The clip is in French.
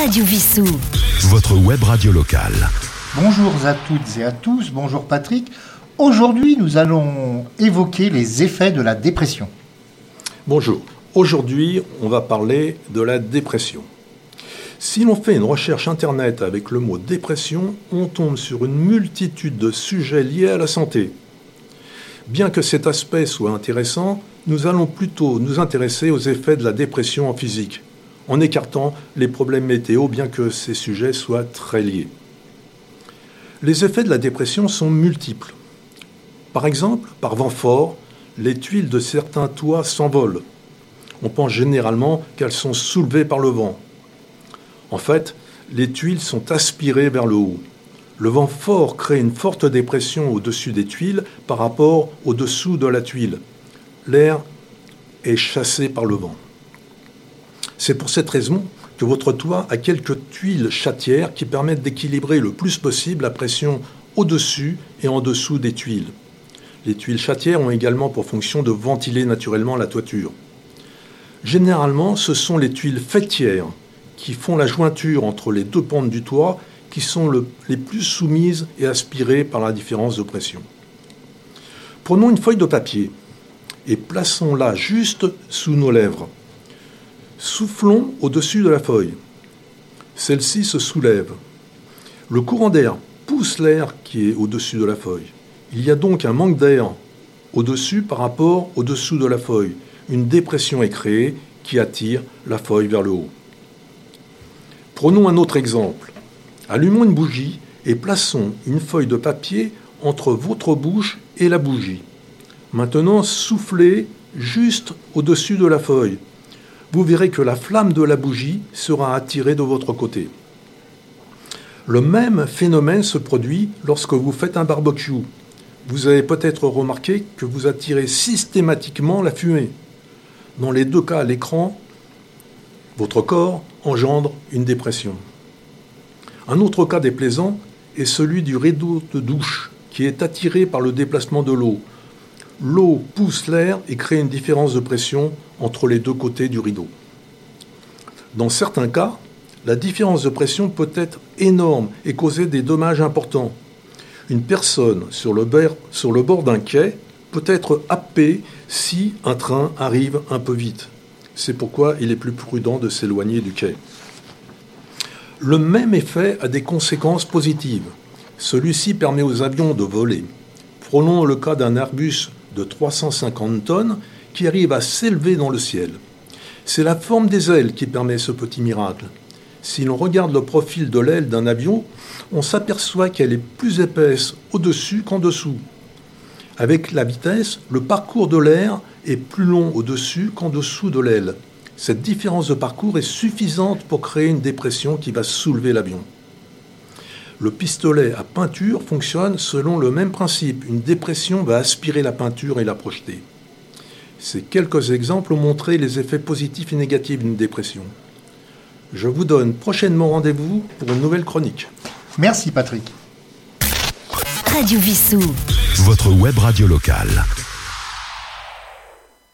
Radio Vissou. Votre web radio locale. Bonjour à toutes et à tous, bonjour Patrick. Aujourd'hui, nous allons évoquer les effets de la dépression. Bonjour. Aujourd'hui, on va parler de la dépression. Si l'on fait une recherche Internet avec le mot dépression, on tombe sur une multitude de sujets liés à la santé. Bien que cet aspect soit intéressant, nous allons plutôt nous intéresser aux effets de la dépression en physique, en écartant les problèmes météo, bien que ces sujets soient très liés. Les effets de la dépression sont multiples. Par exemple, par vent fort, les tuiles de certains toits s'envolent. On pense généralement qu'elles sont soulevées par le vent. En fait, les tuiles sont aspirées vers le haut. Le vent fort crée une forte dépression au-dessus des tuiles par rapport au-dessous de la tuile. L'air est chassé par le vent. C'est pour cette raison que votre toit a quelques tuiles chatières qui permettent d'équilibrer le plus possible la pression au-dessus et en dessous des tuiles. Les tuiles chatières ont également pour fonction de ventiler naturellement la toiture. Généralement, ce sont les tuiles fêtières qui font la jointure entre les deux pentes du toit qui sont les plus soumises et aspirées par la différence de pression. Prenons une feuille de papier et plaçons-la juste sous nos lèvres. Soufflons au-dessus de la feuille. Celle-ci se soulève. Le courant d'air pousse l'air qui est au-dessus de la feuille. Il y a donc un manque d'air au-dessus par rapport au-dessous de la feuille. Une dépression est créée qui attire la feuille vers le haut. Prenons un autre exemple. Allumons une bougie et plaçons une feuille de papier entre votre bouche et la bougie. Maintenant, soufflez juste au-dessus de la feuille. Vous verrez que la flamme de la bougie sera attirée de votre côté. Le même phénomène se produit lorsque vous faites un barbecue. Vous avez peut-être remarqué que vous attirez systématiquement la fumée. Dans les deux cas à l'écran, votre corps engendre une dépression. Un autre cas déplaisant est celui du rideau de douche qui est attiré par le déplacement de l'eau. L'eau pousse l'air et crée une différence de pression entre les deux côtés du rideau. Dans certains cas, la différence de pression peut être énorme et causer des dommages importants. Une personne sur le, bord d'un quai peut être happée si un train arrive un peu vite. C'est pourquoi il est plus prudent de s'éloigner du quai. Le même effet a des conséquences positives. Celui-ci permet aux avions de voler. Prenons le cas d'un Airbus de 350 tonnes qui arrive à s'élever dans le ciel. C'est la forme des ailes qui permet ce petit miracle. Si l'on regarde le profil de l'aile d'un avion, on s'aperçoit qu'elle est plus épaisse au-dessus qu'en dessous. Avec la vitesse, le parcours de l'air est plus long au-dessus qu'en dessous de l'aile. Cette différence de parcours est suffisante pour créer une dépression qui va soulever l'avion. Le pistolet à peinture fonctionne selon le même principe. Une dépression va aspirer la peinture et la projeter. Ces quelques exemples ont montré les effets positifs et négatifs d'une dépression. Je vous donne prochainement rendez-vous pour une nouvelle chronique. Merci Patrick. Radio Vissou. Votre web radio locale.